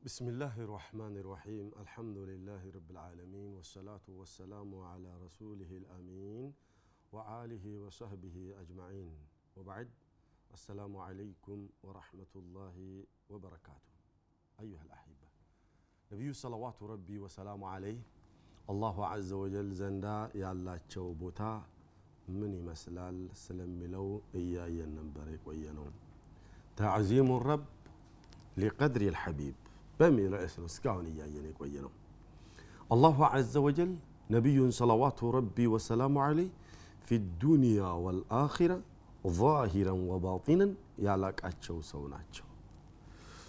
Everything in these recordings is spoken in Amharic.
بسم الله الرحمن الرحيم. الحمد لله رب العالمين والصلاة والسلام على رسوله الأمين وآله وصحبه أجمعين. وبعد السلام عليكم ورحمة الله وبركاته. أيها الأحبة نبي صلوات ربي وسلام عليه. الله عز وجل زندا يالا تشوبوتا من مسلال سلم ملو إياي النبريك وينو. تعزيم الرب لقدر الحبيب. በሚል ርዕስ ነው እስካሁን እያየን የቆየ ነው አላሁ አዘ ወጀል ነቢዩን ሰለዋቱ ረቢ ወሰላሙ አለይህ ፊ ዱንያ ወልአኺራ ዛሂረን ወባጢንን ያላቃቸው ሰው ናቸው።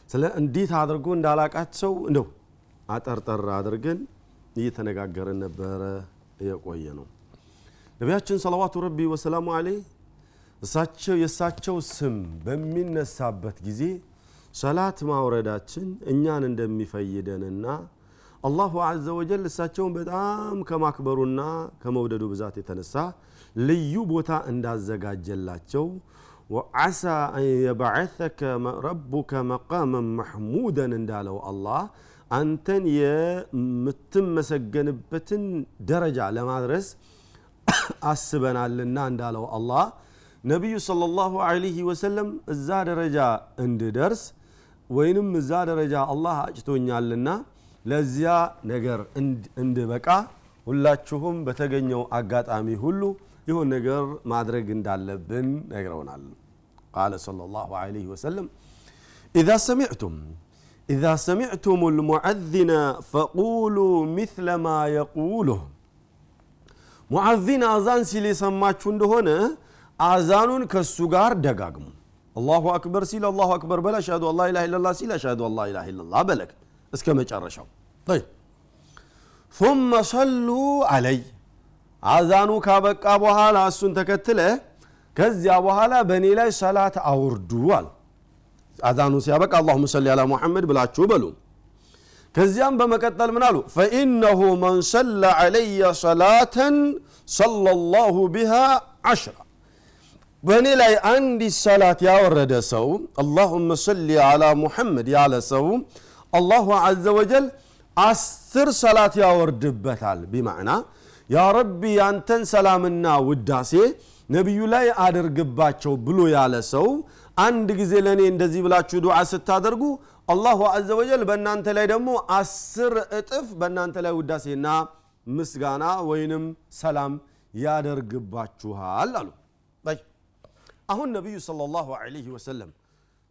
ስለ እንዴት አድርጎ እንዳላቃቸው እንደው አጠርጠር አድርገን እየተነጋገርን ነበረ የቆየ ነው ነቢያችን ሰለዋቱ ረቢ ወሰላሙ አለይህ እሳቸው የእሳቸው ስም በሚነሳበት ጊዜ ሰላት ማውረዳችን እኛን እንደሚፈይደንና አላሁ አዘ ወጀል እሳቸውን በጣም ከማክበሩና ከመውደዱ ብዛት የተነሳ ልዩ ቦታ እንዳዘጋጀላቸው ወዓሳ አን የበዓተከ ረቡከ መቃመን መሕሙደን እንዳለው አላህ አንተን የምትመሰገንበትን ደረጃ ለማድረስ አስበናልና እንዳለው አላህ ነቢዩ ሰለላሁ ዐለይሂ ወሰለም እዛ ደረጃ እንድደርስ ወይንም እዛ ደረጃ አላህ አጭቶኛልና ለዚያ ነገር እንድበቃ ሁላችሁም በተገኘው አጋጣሚ ሁሉ ይሁን ነገር ማድረግ እንዳለብን ነግረውናል። ቃለ صለ ላሁ ወሰለም ኢዛ ሰሚዕቱም ኢዛ ሰሚዕቱም ልሙዓዚነ ፈቁሉ ምትለ ማ የቁሉሁ። ሙዓዚን አዛን ሲል የሰማችሁ እንደሆነ አዛኑን ከእሱ ጋር ደጋግሙ። አላሁ አክበር ሲል አላሁ አክበር በል አሽሀዱ አላ ኢላሃ ኢለላህ ሲል አሽሀዱ አላ ኢላሃ ኢለላህ በለክ እስከ መጨረሻው طيب ثم صلوا علي አዛኑ ካበቃ በኋላ እሱን ተከትለ ከዚያ በኋላ በእኔ ላይ ሰላት አውርዱ አለ አዛኑ ሲያበቃ አላሁመ ሰሊ አላ ሙሐመድ ብላችሁ በሉ ከዚያም በመቀጠል ምን አሉ ፈኢነሁ መን ሰለ ዐለየ ሰላተን ሰለ ላሁ ቢሃ ዐሽራ በእኔ ላይ አንዲት ሰላት ያወረደ ሰው አላሁመ ሰሊ አላ ሙሐመድ ያለ ሰው አላሁ አዘ ወጀል አስር ሰላት ያወርድበታል። ቢማዕና ያ ረቢ ያንተን ሰላምና ውዳሴ ነቢዩ ላይ አድርግባቸው ብሎ ያለ ሰው አንድ ጊዜ ለእኔ እንደዚህ ብላችሁ ዱዓ ስታደርጉ አላሁ አዘ ወጀል በእናንተ ላይ ደግሞ አስር እጥፍ በእናንተ ላይ ውዳሴና ምስጋና ወይንም ሰላም ያደርግባችኋል አሉ አሁን ነቢዩ ሰለላሁ ዐለይሂ ወሰለም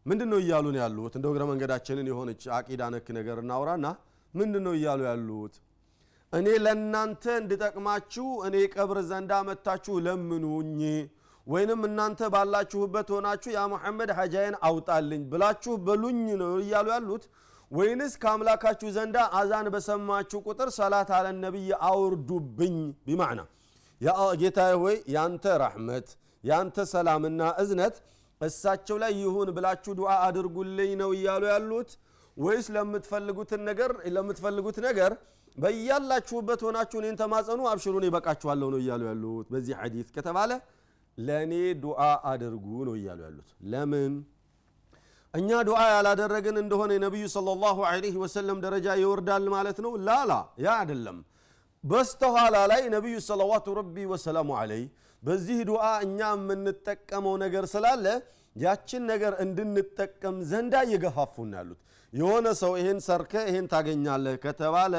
ምንድን ነው እያሉን ያሉት? እንደ እግረ መንገዳችንን የሆነች አቂዳ ነክ ነገር እናውራና ምንድን ነው እያሉ ያሉት? እኔ ለእናንተ እንድጠቅማችሁ እኔ ቀብር ዘንዳ መታችሁ ለምኑኝ። ወይንም እናንተ ባላችሁበት ሆናችሁ ያ ሙሐመድ ሀጃዬን አውጣልኝ ብላችሁ በሉኝ ነው እያሉ ያሉት? ወይንስ ከአምላካችሁ ዘንዳ አዛን በሰማችሁ ቁጥር ሰላት አለ ነቢይ አውርዱብኝ? ቢማዕና ጌታ ሆይ ያንተ ረሕመት ያንተ ሰላምና እዝነት እሳቸው ላይ ይሁን ብላችሁ ዱዓ አድርጉልኝ ነው እያሉ ያሉት? ወይስ ለምትፈልጉትን ነገር ለምትፈልጉት ነገር በያላችሁበት ሆናችሁ እኔን ተማጸኑ አብሽሩን ይበቃችኋለሁ ነው እያሉ ያሉት? በዚህ ሐዲት ከተባለ ለእኔ ዱዓ አድርጉ ነው እያሉ ያሉት። ለምን? እኛ ዱዓ ያላደረግን እንደሆነ የነቢዩ ሰለላሁ ዐለይሂ ወሰለም ደረጃ ይወርዳል ማለት ነው? ላላ ያ አይደለም። በስተኋላ ላይ ነቢዩ ሰለዋቱ ረቢ ወሰላሙ ዐለይህ በዚህ ዱዓ እኛ የምንጠቀመው ነገር ስላለ ያችን ነገር እንድንጠቀም ዘንዳ እየገፋፉን ያሉት። የሆነ ሰው ይሄን ሰርከ ይሄን ታገኛለህ ከተባለ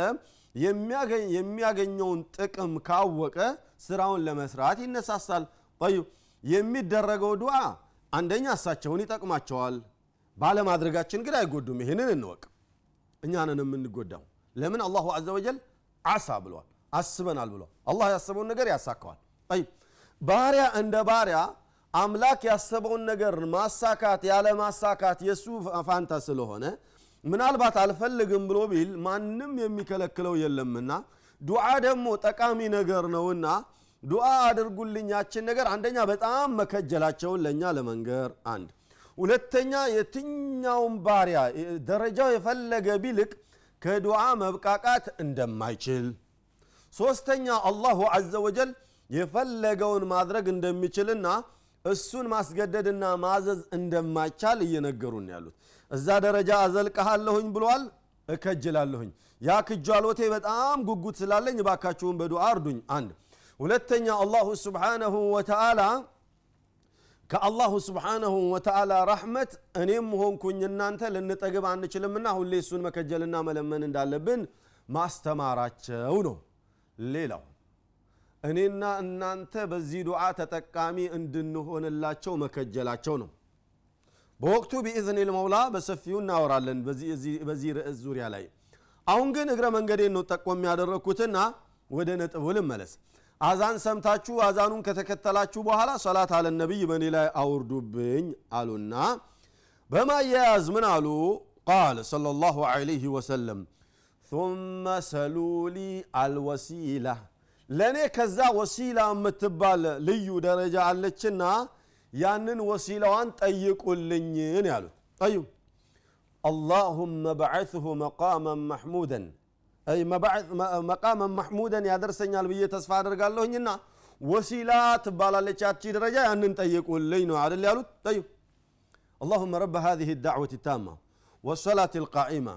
የሚያገኘውን ጥቅም ካወቀ ስራውን ለመስራት ይነሳሳል። ጠይብ የሚደረገው ዱዓ አንደኛ እሳቸውን ይጠቅማቸዋል። ባለማድረጋችን ግን አይጎዱም። ይህንን እንወቅ። እኛንን የምንጎዳው ለምን? አላሁ አዘ ወጀል አሳ ብሏል። አስበናል ብሏል። አላህ ያሰበውን ነገር ያሳካዋል ባሪያ እንደ ባሪያ አምላክ ያሰበውን ነገር ማሳካት ያለ ማሳካት የእሱ ፋንታ ስለሆነ ምናልባት አልፈልግም ብሎ ቢል ማንም የሚከለክለው የለምና ዱዓ ደግሞ ጠቃሚ ነገር ነውና ዱዓ አድርጉልኝ ያችን ነገር አንደኛ በጣም መከጀላቸውን ለእኛ ለመንገር አንድ። ሁለተኛ የትኛውን ባሪያ ደረጃው የፈለገ ቢልቅ ከዱዓ መብቃቃት እንደማይችል። ሶስተኛ አላሁ አዘ ወጀል የፈለገውን ማድረግ እንደሚችልና እሱን ማስገደድና ማዘዝ እንደማይቻል እየነገሩን ያሉት። እዛ ደረጃ አዘልቀሃለሁኝ ብሏል እከጅላለሁኝ። ያ ክጃሎቴ በጣም ጉጉት ስላለኝ እባካችሁን በዱዓ እርዱኝ። አንድ ሁለተኛ አላሁ ስብሓነሁ ወተዓላ ከአላሁ ስብሓነሁ ወተዓላ ረሕመት እኔም ሆንኩኝ እናንተ ልንጠግብ አንችልምና ሁሌ እሱን መከጀልና መለመን እንዳለብን ማስተማራቸው ነው። ሌላው እኔና እናንተ በዚህ ዱዓ ተጠቃሚ እንድንሆንላቸው መከጀላቸው ነው። በወቅቱ ቢኢዝኒል መውላ በሰፊው እናወራለን በዚህ ርዕስ ዙሪያ ላይ። አሁን ግን እግረ መንገዴን ነው ጠቆም ያደረግኩትና ወደ ነጥቡ ልመለስ። አዛን ሰምታችሁ አዛኑን ከተከተላችሁ በኋላ ሰላት አለ ነቢይ በእኔ ላይ አውርዱብኝ አሉና በማያያዝ ምን አሉ? ቃል ሰለላሁ ዐለይሂ ወሰለም ثم ሰሉሊ አልወሲላ ለእኔ ከዛ ወሲላ የምትባል ልዩ ደረጃ አለችና ያንን ወሲላዋን ጠይቁልኝን ያሉት ጠዩ اللهم بعثه مقاما محمودا መቃመን ማሕሙደን ያደርሰኛል ብዬ ተስፋ አደርጋለሁኝና ወሲላ ትባላለች ያቺ ደረጃ ያንን ጠይቁልኝ ነው አደል ያሉት ጠዩ اللهم رب هذه الدعوة التامة والصلاة القائمة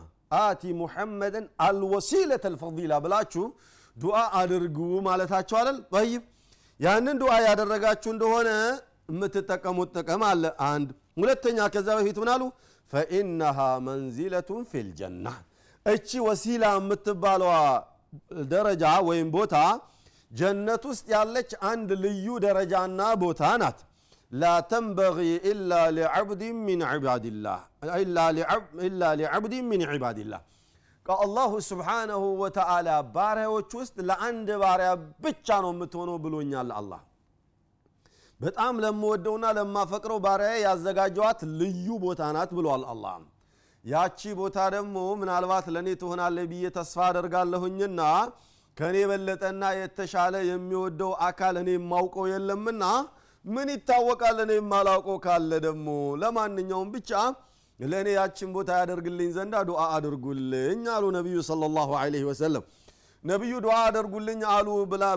آتي محمدا الوسيلة الفضيلة بلاتشو ዱዓ አድርጉ ማለታቸው አይደል? ጠይብ ያንን ዱዓ ያደረጋችሁ እንደሆነ የምትጠቀሙት ጥቅም አለ። አንድ ሁለተኛ፣ ከዛ በፊት ምን ፈኢነሃ መንዚለቱን ፊልጀና እቺ ወሲላ የምትባለዋ ደረጃ ወይም ቦታ ጀነት ውስጥ ያለች አንድ ልዩ ደረጃና ቦታ ናት። ላ ተንበጊ ኢላ ሊዓብድን ሚን ዒባድላህ ከአላሁ ስብሓነሁ ወተዓላ ባሪያዎች ውስጥ ለአንድ ባሪያ ብቻ ነው የምትሆነው ብሎኛል አላህ። በጣም ለምወደውና ለማፈቅረው ባሪያ ያዘጋጀዋት ልዩ ቦታ ናት ብሏል አላህ። ያቺ ቦታ ደግሞ ምናልባት ለእኔ ትሆናለ ብዬ ተስፋ አደርጋለሁኝና ከእኔ የበለጠና የተሻለ የሚወደው አካል እኔ የማውቀው የለምና ምን ይታወቃል እኔ የማላውቀው ካለ ደግሞ ለማንኛውም ብቻ ለእኔ ያችን ቦታ ያደርግልኝ ዘንዳ ዱዓ አድርጉልኝ አሉ ነቢዩ ሰለላሁ ዐለይሂ ወሰለም። ነቢዩ ዱዓ አደርጉልኝ አሉ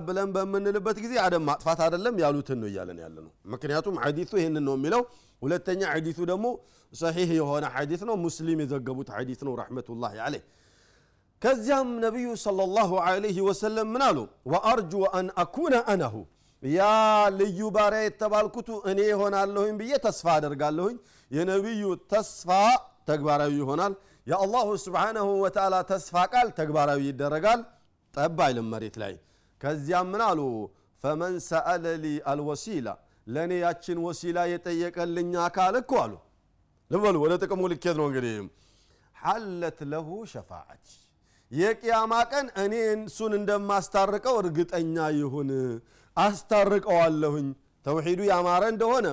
ብለን በምንልበት ጊዜ አደም ማጥፋት አይደለም ያሉትን ነው እያለን ያለ ነው ምክንያቱም ሐዲሱ ይህንን ነው የሚለው። ሁለተኛ ሐዲሱ ደግሞ ሰሒህ የሆነ ሐዲስ ነው። ሙስሊም የዘገቡት ሐዲስ ነው ረሕመቱላህ አለይህ ከዚያም ነቢዩ ሰለላሁ ዐለይሂ ወሰለም ምን አሉ? ወአርጁ አን አኩነ አነሁ ያ ልዩ ባሪያ የተባልኩቱ እኔ ይሆናለሁኝ ብዬ ተስፋ አደርጋለሁኝ። የነቢዩ ተስፋ ተግባራዊ ይሆናል። የአላሁ ስብሓነሁ ወተዓላ ተስፋ ቃል ተግባራዊ ይደረጋል። ጠብ አይልም መሬት ላይ። ከዚያም ምን አሉ? ፈመን ሰአለ ሊ አልወሲላ። ለእኔ ያችን ወሲላ የጠየቀልኝ አካል እኮ አሉ። ልበሉ ወደ ጥቅሙ ልኬት ነው እንግዲህ። ሐለት ለሁ ሸፋዓቲ የቅያማ ቀን እኔ እሱን እንደማስታርቀው እርግጠኛ ይሁን አስታርቀዋለሁኝ። ተውሒዱ ያማረ እንደሆነ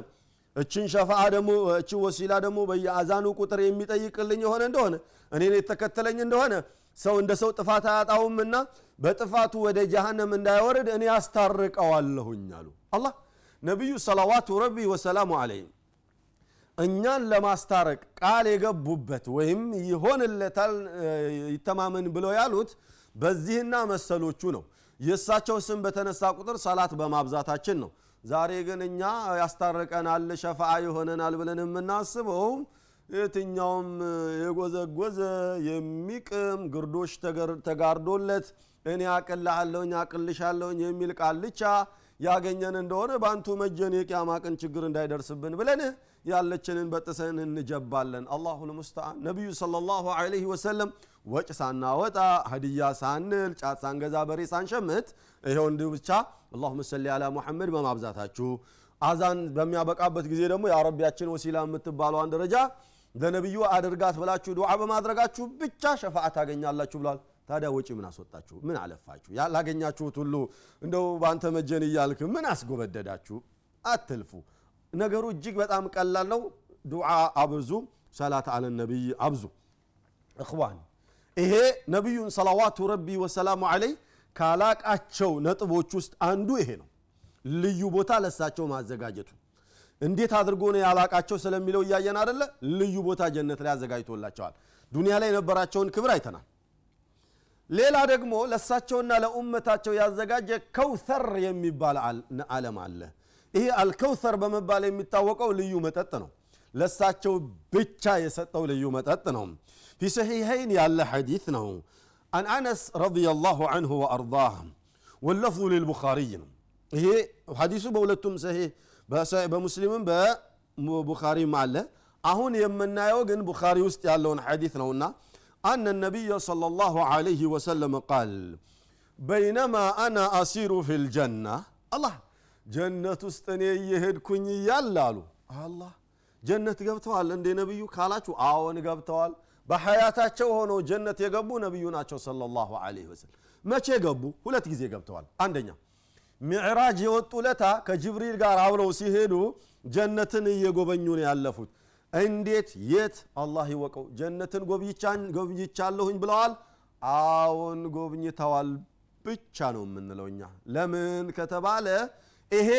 እችን ሸፋዓ ደግሞ እችን ወሲላ ደግሞ በየአዛኑ ቁጥር የሚጠይቅልኝ የሆነ እንደሆነ እኔን የተከተለኝ እንደሆነ ሰው እንደ ሰው ጥፋት አያጣውምና በጥፋቱ ወደ ጀሃነም እንዳይወርድ እኔ አስታርቀዋለሁኝ አሉ። አላህ ነቢዩ ሰላዋቱ ረቢ ወሰላሙ አለይህም እኛን ለማስታረቅ ቃል የገቡበት ወይም ይሆንለታል ይተማመን ብለው ያሉት በዚህና መሰሎቹ ነው የእሳቸው ስም በተነሳ ቁጥር ሰላት በማብዛታችን ነው። ዛሬ ግን እኛ ያስታርቀናል ሸፋዓ ይሆነናል ብለን የምናስበው የትኛውም የጎዘጎዘ የሚቅም ግርዶሽ ተጋርዶለት እኔ አቅልሃለሁኝ አቅልሻለሁኝ የሚል ቃልቻ ያገኘን እንደሆነ በአንቱ መጀን የቅያማ ቀን ችግር እንዳይደርስብን ብለን ያለችንን በጥሰን እንጀባለን። አላሁ ልሙስተዓን ነቢዩ ሰለላሁ ዐለይሂ ወሰለም ወጭ ሳናወጣ ሀዲያ ሳንል ጫት ሳንገዛ በሬ ሳንሸምት ይኸው እንዲሁ ብቻ አላሁመ ሰሊ አላ ሙሐመድ በማብዛታችሁ። አዛን በሚያበቃበት ጊዜ ደግሞ የአረቢያችን ወሲላ የምትባለዋን ደረጃ ለነቢዩ አድርጋት ብላችሁ ዱዓ በማድረጋችሁ ብቻ ሸፋዓ ታገኛላችሁ ብሏል። ታዲያ ወጪ ምን አስወጣችሁ? ምን አለፋችሁ? ላገኛችሁት ሁሉ እንደው በአንተ መጀን እያልክ ምን አስጎበደዳችሁ? አትልፉ ነገሩ እጅግ በጣም ቀላል ነው። ዱዓ አብዙ ሰላት አለ ነቢይ አብዙ። እኽዋን ይሄ ነቢዩን ሰላዋቱ ረቢ ወሰላሙ አለይ ካላቃቸው ነጥቦች ውስጥ አንዱ ይሄ ነው። ልዩ ቦታ ለሳቸው ማዘጋጀቱ። እንዴት አድርጎ ነው ያላቃቸው ስለሚለው እያየን አደለ ልዩ ቦታ ጀነት ላይ አዘጋጅቶላቸዋል። ዱንያ ላይ የነበራቸውን ክብር አይተናል። ሌላ ደግሞ ለእሳቸውና ለኡመታቸው ያዘጋጀ ከውተር የሚባል ዓለም አለ ይሄ አልከውሰር በመባል የሚታወቀው ልዩ መጠጥ ነው። ለሳቸው ብቻ የሰጠው ልዩ መጠጥ ነው። ፊ ሰሒሐይን ያለ ሐዲት ነው። አን አነስ ረዲየላሁ አንሁ ወአርዳህ ወለፍዙ ልልቡኻሪይ ነው። ይሄ ሐዲሱ በሁለቱም ሰሒህ በሙስሊምም በቡኻሪም አለ። አሁን የምናየው ግን ቡኻሪ ውስጥ ያለውን ሐዲት ነውና አነ ነቢይ ሰለላሁ ዐለይሂ ወሰለም ቃል በይነማ አና አሲሩ ፊ ልጀና አላህ ጀነት ውስጥ እኔ እየሄድኩኝ እያለ አሉ። አላህ ጀነት ገብተዋል እንዴ ነቢዩ ካላችሁ? አዎን ገብተዋል። በሐያታቸው ሆነው ጀነት የገቡ ነቢዩ ናቸው ሰለላሁ ዐለይሂ ወሰለም። መቼ ገቡ? ሁለት ጊዜ ገብተዋል። አንደኛ ሚዕራጅ የወጡ ለታ ከጅብሪል ጋር አብረው ሲሄዱ ጀነትን እየጎበኙ ነው ያለፉት። እንዴት? የት? አላህ ይወቀው። ጀነትን ጎብኝቻለሁኝ ብለዋል። አዎን ጎብኝተዋል ብቻ ነው የምንለው እኛ። ለምን ከተባለ ይሄ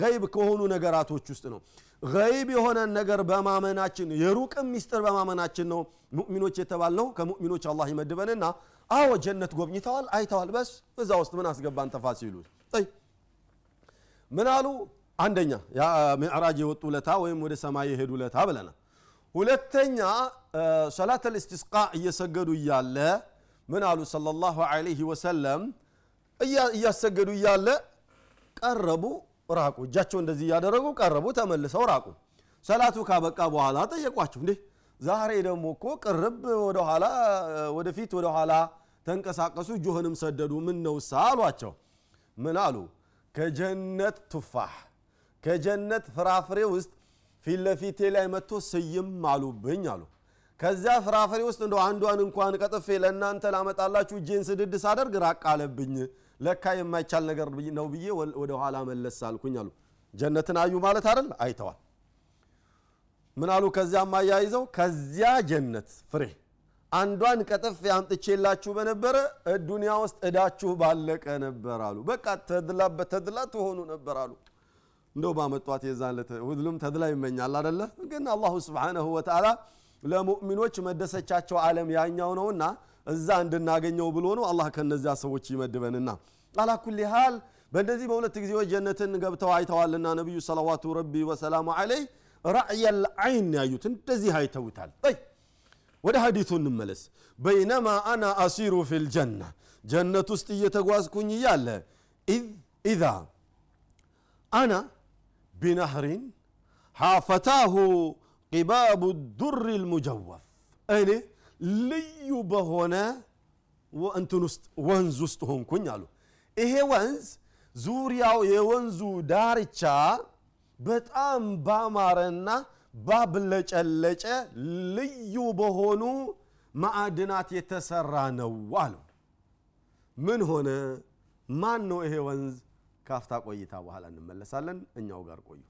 ገይብ ከሆኑ ነገራቶች ውስጥ ነው። ገይብ የሆነን ነገር በማመናችን የሩቅም ሚስጥር በማመናችን ነው ሙእሚኖች የተባል ነው ከሙእሚኖች አላህ ይመድበንና አዎ ጀነት ጎብኝተዋል አይተዋል። በስ እዛ ውስጥ ምን አስገባን ተፋሲሉ? ምን አሉ? አንደኛ ሚዕራጅ የወጡ ለታ ወይም ወደ ሰማይ የሄዱ ለታ ብለና ሁለተኛ ሰላት ልእስቲስቃ እየሰገዱ እያለ ምን አሉ? ሰለላሁ ዐለይሂ ወሰለም እያሰገዱ እያለ ቀረቡ ራቁ። እጃቸው እንደዚህ እያደረጉ ቀረቡ ተመልሰው ራቁ። ሰላቱ ካበቃ በኋላ ጠየቋቸው። እንዴ ዛሬ ደግሞ እኮ ቅርብ ወደኋላ ወደፊት ወደኋላ ተንቀሳቀሱ እጆህንም ሰደዱ። ምን ነውሳ አሏቸው። ምን አሉ? ከጀነት ቱፋህ ከጀነት ፍራፍሬ ውስጥ ፊት ለፊቴ ላይ መጥቶ ስይም አሉብኝ አሉ። ከዚያ ፍራፍሬ ውስጥ እንደ አንዷን እንኳን ቀጥፌ ለእናንተ ላመጣላችሁ እጄን ስድድ ሳደርግ ራቅ አለብኝ ለካ የማይቻል ነገር ነው ብዬ ወደ ኋላ መለስ አልኩኝ አሉ። ጀነትን አዩ ማለት አይደል? አይተዋል። ምን አሉ? ከዚያም አያይዘው ከዚያ ጀነት ፍሬ አንዷን ቀጥፍ አምጥቼላችሁ በነበረ ዱንያ ውስጥ እዳችሁ ባለቀ ነበር አሉ። በቃ ተድላ በተድላ ትሆኑ ነበር አሉ። እንደው ባመጧት የዛን ሁሉም ተድላ ይመኛል አደለ ግን አላሁ ስብሓነሁ ወተዓላ ለሙእሚኖች መደሰቻቸው ዓለም ያኛው ነውና እዛ እንድናገኘው ብሎ ነው አላህ ከነዚያ ሰዎች ይመድበንና። አላ ኩል ሃል በእንደዚህ በሁለት ጊዜዎች ጀነትን ገብተው አይተዋልና ነቢዩ ሰለዋቱ ረቢ ወሰላሙ አለይ ራእየል አይን ያዩት። እንደዚህ አይተውታል። ወደ ሀዲቱ እንመለስ። በይነማ አና አሲሩ ፊ ልጀና ጀነት ውስጥ እየተጓዝኩኝ እያለ ኢዛ አና ቢነህሪን ሓፈታሁ ቂባቡ ዱር ልሙጀወፍ እኔ ልዩ በሆነ እንትን ውስጥ ወንዝ ውስጥ ሆንኩኝ አሉ። ይሄ ወንዝ ዙሪያው የወንዙ ዳርቻ በጣም ባማረና ባብለጨለጨ ልዩ በሆኑ ማዕድናት የተሰራ ነው አሉ። ምን ሆነ? ማን ነው ይሄ ወንዝ? ካፍታ ቆይታ በኋላ እንመለሳለን። እኛው ጋር ቆዩ